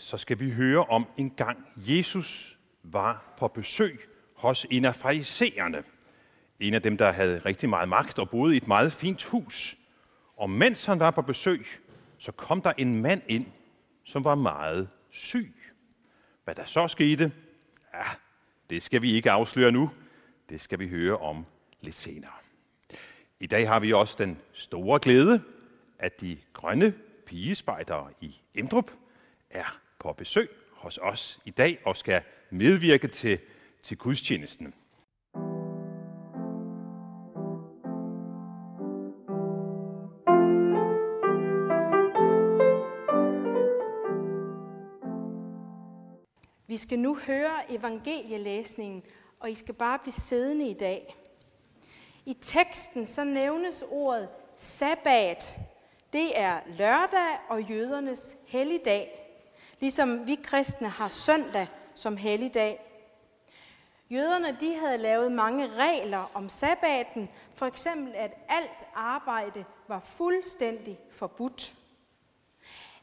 så skal vi høre om en gang Jesus var på besøg hos en af farisæerne. En af dem, der havde rigtig meget magt og boede i et meget fint hus. Og mens han var på besøg, så kom der en mand ind, som var meget syg. Hvad der så skete, ja, det skal vi ikke afsløre nu. Det skal vi høre om lidt senere. I dag har vi også den store glæde, at de grønne pigespejdere i Emdrup er på besøg hos os i dag og skal medvirke til, til gudstjenesten. Vi skal nu høre evangelielæsningen, og I skal bare blive siddende i dag. I teksten så nævnes ordet sabbat. Det er lørdag og jødernes helligdag ligesom vi kristne har søndag som helligdag. Jøderne de havde lavet mange regler om sabbaten, for eksempel at alt arbejde var fuldstændig forbudt.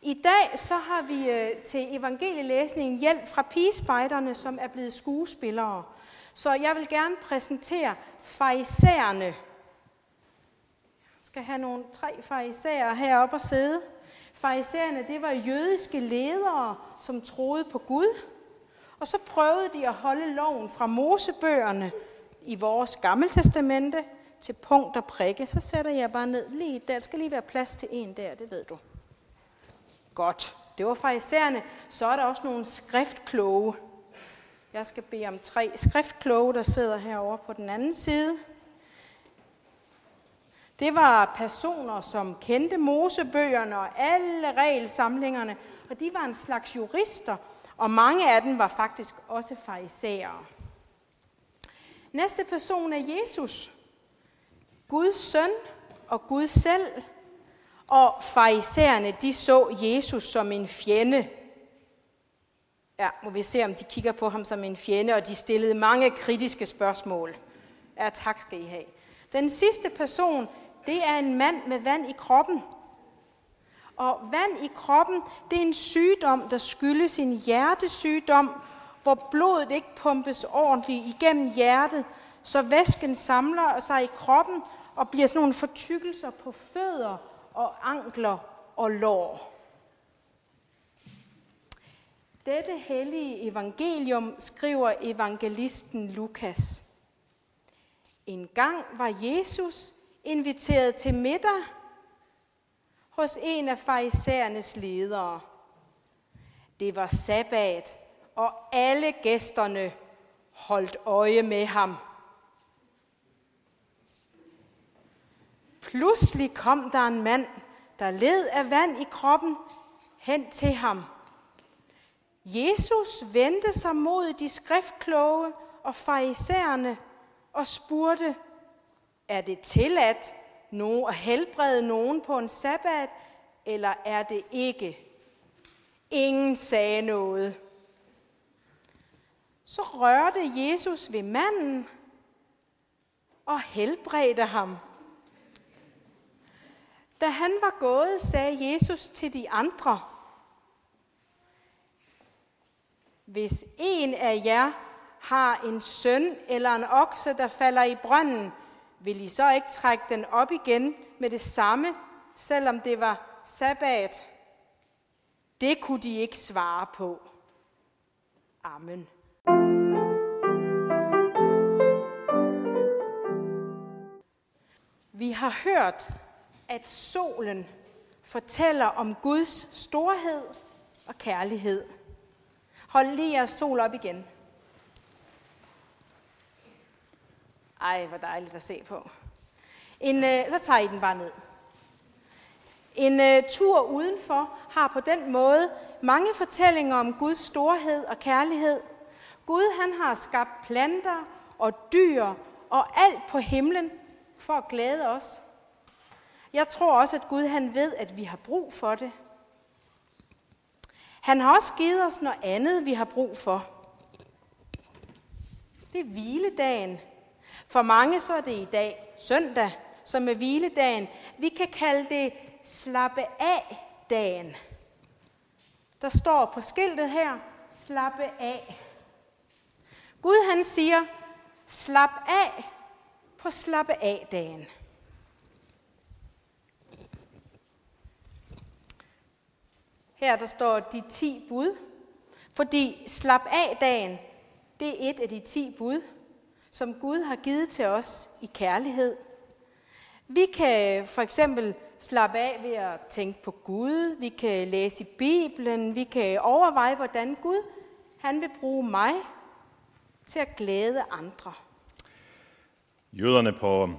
I dag så har vi øh, til evangelielæsningen hjælp fra pigespejderne, som er blevet skuespillere. Så jeg vil gerne præsentere farisæerne. Jeg skal have nogle tre farisæer heroppe og sidde. Farisæerne, det var jødiske ledere, som troede på Gud. Og så prøvede de at holde loven fra Mosebøgerne i vores gammeltestamente til punkt og prikke. Så sætter jeg bare ned lige der. Der skal lige være plads til en der, det ved du. Godt. Det var farisæerne. Så er der også nogle skriftkloge. Jeg skal bede om tre skriftkloge, der sidder herovre på den anden side. Det var personer, som kendte Mosebøgerne og alle regelsamlingerne, og de var en slags jurister, og mange af dem var faktisk også farisæere. Næste person er Jesus, Guds søn og Gud selv, og farisæerne, de så Jesus som en fjende. Ja, må vi se, om de kigger på ham som en fjende, og de stillede mange kritiske spørgsmål. Ja, tak skal I have. Den sidste person, det er en mand med vand i kroppen. Og vand i kroppen, det er en sygdom, der skyldes en hjertesygdom, hvor blodet ikke pumpes ordentligt igennem hjertet, så væsken samler sig i kroppen og bliver sådan nogle fortykkelser på fødder og ankler og lår. Dette hellige evangelium skriver evangelisten Lukas. En gang var Jesus inviteret til middag hos en af farisæernes ledere. Det var sabbat, og alle gæsterne holdt øje med ham. Pludselig kom der en mand, der led af vand i kroppen, hen til ham. Jesus vendte sig mod de skriftkloge og farisæerne og spurgte, er det tilladt nogen, at helbrede nogen på en sabbat, eller er det ikke? Ingen sagde noget. Så rørte Jesus ved manden og helbredte ham. Da han var gået, sagde Jesus til de andre, Hvis en af jer har en søn eller en okse, der falder i brønden, vil I så ikke trække den op igen med det samme, selvom det var sabbat? Det kunne de ikke svare på. Amen. Vi har hørt, at solen fortæller om Guds storhed og kærlighed. Hold lige jeres sol op igen. Ej, hvor dejligt at se på. En, øh, så tager I den bare ned. En øh, tur udenfor har på den måde mange fortællinger om Guds storhed og kærlighed. Gud han har skabt planter og dyr og alt på himlen for at glæde os. Jeg tror også, at Gud han ved, at vi har brug for det. Han har også givet os noget andet, vi har brug for. Det er hviledagen. For mange så er det i dag søndag, som er hviledagen. Vi kan kalde det slappe af dagen. Der står på skiltet her, slappe af. Gud han siger, slap af på slappe af dagen. Her der står de ti bud, fordi slap af dagen, det er et af de ti bud, som Gud har givet til os i kærlighed. Vi kan for eksempel slappe af ved at tænke på Gud, vi kan læse i Bibelen, vi kan overveje, hvordan Gud han vil bruge mig til at glæde andre. Jøderne på,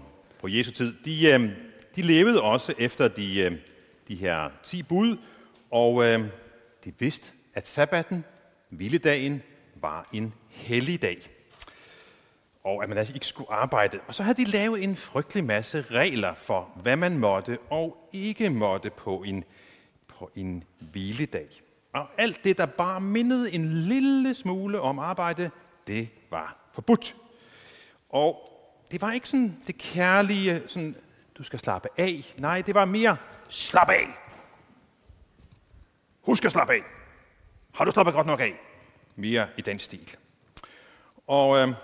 på Jesu tid, de, øh, de levede også efter de, øh, de her ti bud, og øh, de vidste, at sabbaten, hviledagen, var en hellig dag. Og at man altså ikke skulle arbejde. Og så havde de lavet en frygtelig masse regler for, hvad man måtte og ikke måtte på en, på en hviledag. Og alt det, der bare mindede en lille smule om arbejde, det var forbudt. Og det var ikke sådan det kærlige, sådan, du skal slappe af. Nej, det var mere, slap af. Husk at slappe af. Har du slappet godt nok af? Mere i den stil. Og, øh,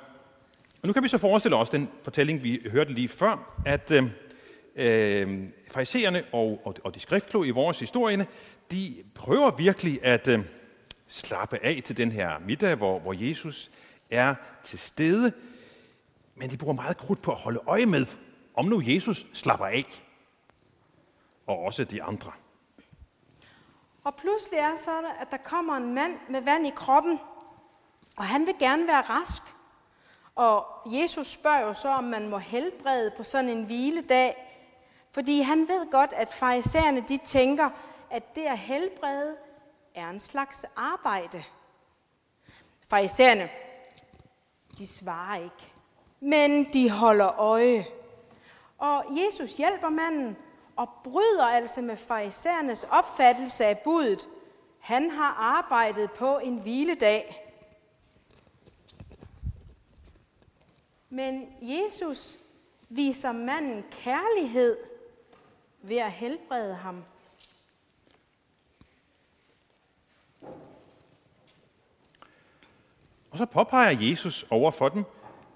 og nu kan vi så forestille os den fortælling, vi hørte lige før, at øh, øh, og, og, og de skriftkloge i vores historie, de prøver virkelig at øh, slappe af til den her middag, hvor, hvor Jesus er til stede, men de bruger meget krudt på at holde øje med, om nu Jesus slapper af, og også de andre. Og pludselig er så, at der kommer en mand med vand i kroppen, og han vil gerne være rask. Og Jesus spørger jo så, om man må helbrede på sådan en hviledag, fordi han ved godt, at farisæerne de tænker, at det at helbrede er en slags arbejde. Farisæerne, de svarer ikke, men de holder øje. Og Jesus hjælper manden og bryder altså med farisæernes opfattelse af budet. Han har arbejdet på en hviledag. Men Jesus viser manden kærlighed ved at helbrede ham. Og så påpeger Jesus over for dem,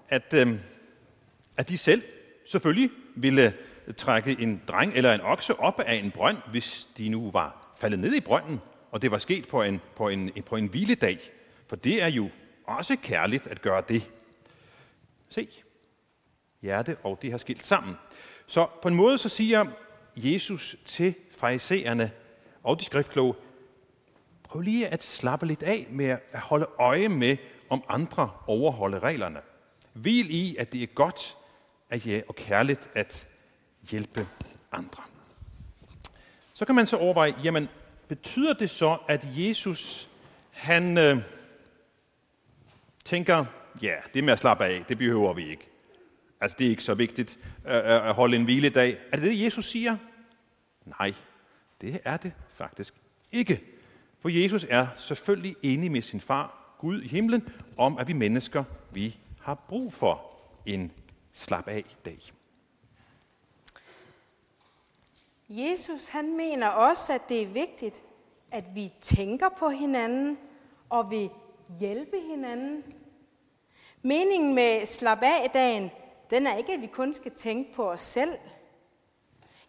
at, øh, at de selv selvfølgelig ville øh, trække en dreng eller en okse op af en brønd, hvis de nu var faldet ned i brønden, og det var sket på en, på en, på en hviledag. For det er jo også kærligt at gøre det. Se, hjerte og det har skilt sammen. Så på en måde så siger Jesus til farisæerne og de skriftkloge, prøv lige at slappe lidt af med at holde øje med, om andre overholder reglerne. Hvil i, at det er godt at ja, og kærligt at hjælpe andre. Så kan man så overveje, jamen betyder det så, at Jesus han øh, tænker, ja, det med at slappe af, det behøver vi ikke. Altså, det er ikke så vigtigt øh, øh, at holde en hviledag. Er det det, Jesus siger? Nej, det er det faktisk ikke. For Jesus er selvfølgelig enig med sin far, Gud i himlen, om, at vi mennesker, vi har brug for en slap af dag. Jesus han mener også, at det er vigtigt, at vi tænker på hinanden og vil hjælpe hinanden. Meningen med slap af dagen, den er ikke, at vi kun skal tænke på os selv.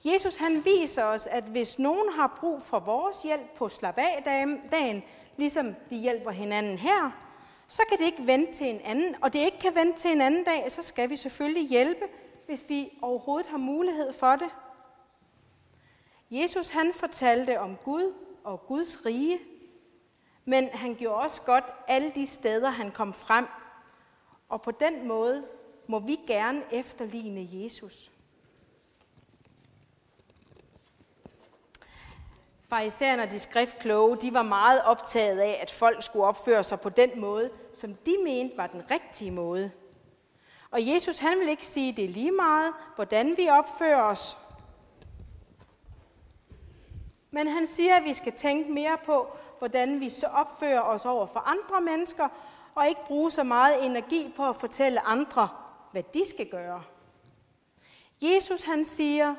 Jesus han viser os, at hvis nogen har brug for vores hjælp på slap af dagen, ligesom de hjælper hinanden her, så kan det ikke vente til en anden, og det ikke kan vente til en anden dag, så skal vi selvfølgelig hjælpe, hvis vi overhovedet har mulighed for det. Jesus han fortalte om Gud og Guds rige, men han gjorde også godt alle de steder, han kom frem. Og på den måde må vi gerne efterligne Jesus. Farisæerne og de skriftkloge, de var meget optaget af, at folk skulle opføre sig på den måde, som de mente var den rigtige måde. Og Jesus han vil ikke sige, det er lige meget, hvordan vi opfører os. Men han siger, at vi skal tænke mere på, hvordan vi så opfører os over for andre mennesker, og ikke bruge så meget energi på at fortælle andre, hvad de skal gøre. Jesus han siger,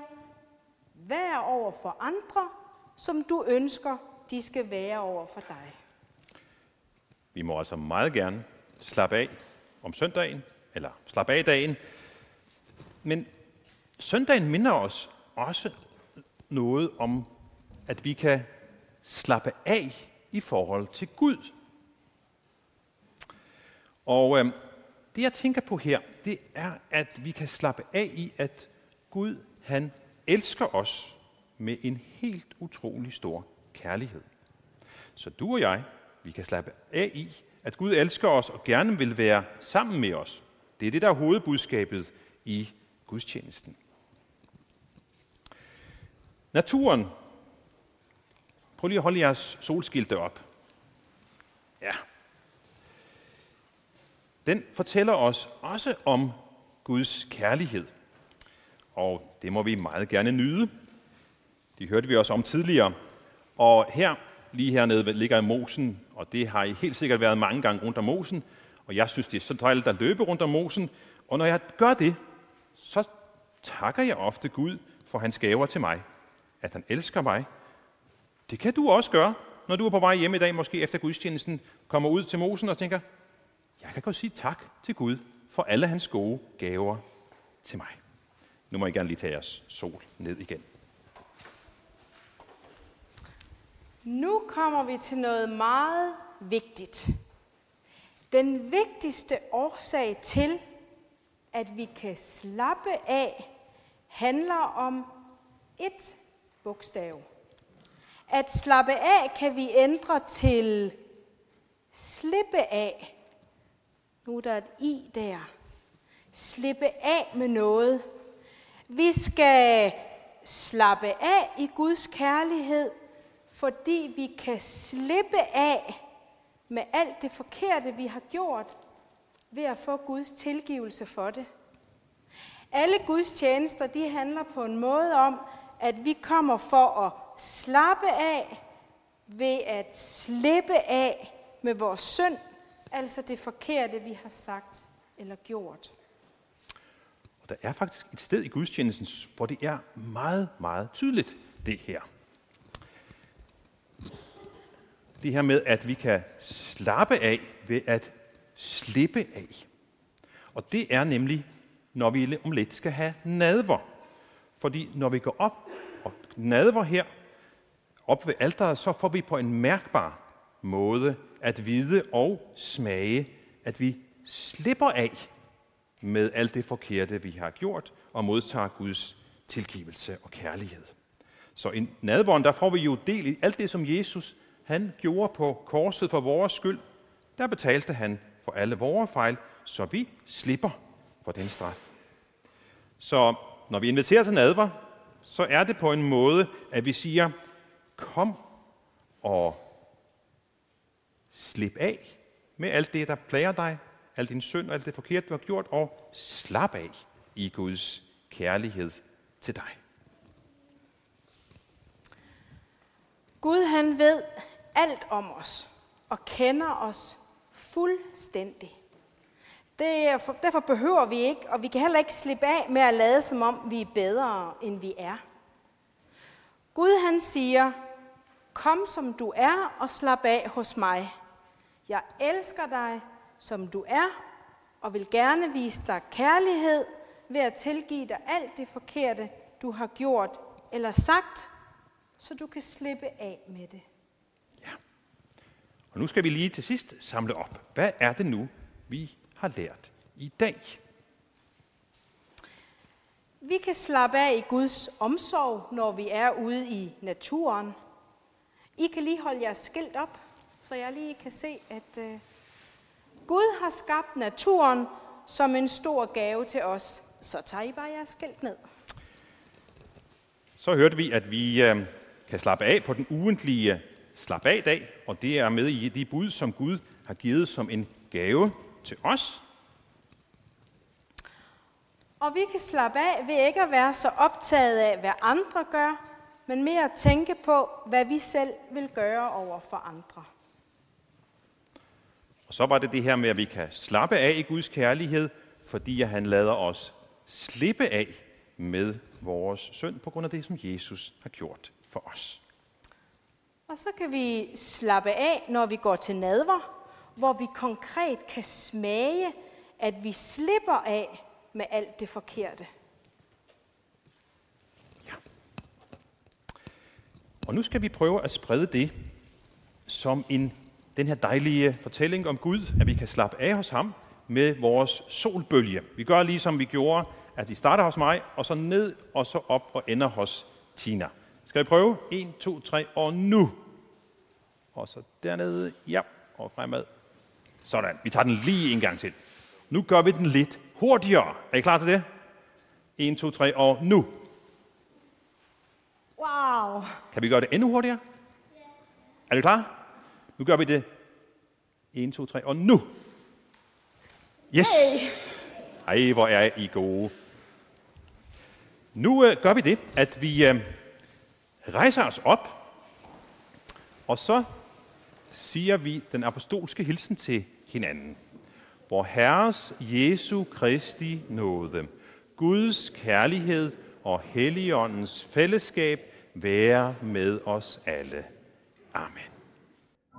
vær over for andre, som du ønsker, de skal være over for dig. Vi må altså meget gerne slappe af om søndagen, eller slappe af dagen. Men søndagen minder os også noget om, at vi kan slappe af i forhold til Gud. Og øh, det jeg tænker på her, det er, at vi kan slappe af i, at Gud han elsker os med en helt utrolig stor kærlighed. Så du og jeg, vi kan slappe af i, at Gud elsker os og gerne vil være sammen med os. Det er det, der er hovedbudskabet i gudstjenesten. Naturen. Prøv lige at holde jeres solskilte op. Ja. Den fortæller os også om Guds kærlighed. Og det må vi meget gerne nyde. Det hørte vi også om tidligere. Og her, lige hernede, ligger i mosen, og det har I helt sikkert været mange gange rundt om mosen. Og jeg synes, det er så dejligt at løbe rundt om mosen. Og når jeg gør det, så takker jeg ofte Gud for hans gaver til mig. At han elsker mig. Det kan du også gøre, når du er på vej hjem i dag, måske efter gudstjenesten, kommer ud til mosen og tænker, jeg kan godt sige tak til Gud for alle hans gode gaver til mig. Nu må I gerne lige tage jeres sol ned igen. Nu kommer vi til noget meget vigtigt. Den vigtigste årsag til, at vi kan slappe af, handler om et bogstav. At slappe af kan vi ændre til slippe af. Nu er der et i der. Slippe af med noget. Vi skal slappe af i Guds kærlighed, fordi vi kan slippe af med alt det forkerte, vi har gjort, ved at få Guds tilgivelse for det. Alle Guds tjenester, de handler på en måde om, at vi kommer for at slappe af ved at slippe af med vores synd, altså det forkerte, vi har sagt eller gjort. Og der er faktisk et sted i gudstjenesten, hvor det er meget, meget tydeligt, det her. Det her med, at vi kan slappe af ved at slippe af. Og det er nemlig, når vi om lidt skal have nadver. Fordi når vi går op og nadver her, op ved alteret, så får vi på en mærkbar måde at vide og smage, at vi slipper af med alt det forkerte, vi har gjort, og modtager Guds tilgivelse og kærlighed. Så i nadvånd, der får vi jo del i alt det, som Jesus han gjorde på korset for vores skyld. Der betalte han for alle vores fejl, så vi slipper for den straf. Så når vi inviterer til nadver, så er det på en måde, at vi siger, kom og slip af med alt det, der plager dig, al din synd og alt det forkerte, du har gjort, og slap af i Guds kærlighed til dig. Gud han ved alt om os og kender os fuldstændig. Det derfor behøver vi ikke, og vi kan heller ikke slippe af med at lade som om vi er bedre, end vi er. Gud han siger, kom som du er og slap af hos mig. Jeg elsker dig, som du er, og vil gerne vise dig kærlighed ved at tilgive dig alt det forkerte, du har gjort eller sagt, så du kan slippe af med det. Ja. Og nu skal vi lige til sidst samle op. Hvad er det nu, vi har lært i dag? Vi kan slappe af i Guds omsorg, når vi er ude i naturen. I kan lige holde jeres skilt op, så jeg lige kan se, at uh, Gud har skabt naturen som en stor gave til os. Så tager I bare jeres skilt ned. Så hørte vi, at vi uh, kan slappe af på den ugentlige slap af dag, og det er med i de bud, som Gud har givet som en gave til os. Og vi kan slappe af ved ikke at være så optaget af, hvad andre gør, men mere at tænke på, hvad vi selv vil gøre over for andre. Og så var det det her med, at vi kan slappe af i Guds kærlighed, fordi han lader os slippe af med vores synd på grund af det, som Jesus har gjort for os. Og så kan vi slappe af, når vi går til nadver, hvor vi konkret kan smage, at vi slipper af med alt det forkerte. Ja. Og nu skal vi prøve at sprede det som en, den her dejlige fortælling om Gud, at vi kan slappe af hos ham med vores solbølge. Vi gør ligesom vi gjorde, at de starter hos mig, og så ned, og så op og ender hos Tina. Skal vi prøve? 1, 2, 3, og nu. Og så dernede, ja, og fremad. Sådan, vi tager den lige en gang til. Nu gør vi den lidt hurtigere. Er I klar til det? 1, 2, 3, og nu. Wow! Kan vi gøre det endnu hurtigere? Ja. Er du klar? Nu gør vi det. 1, 2, 3, og nu. Yes! Hey. Ej, hvor er I gode. Nu øh, gør vi det, at vi øh, rejser os op, og så siger vi den apostolske hilsen til hinanden. Hvor Herres Jesu Kristi nåde, Guds kærlighed og Helligåndens fællesskab være med os alle. Amen.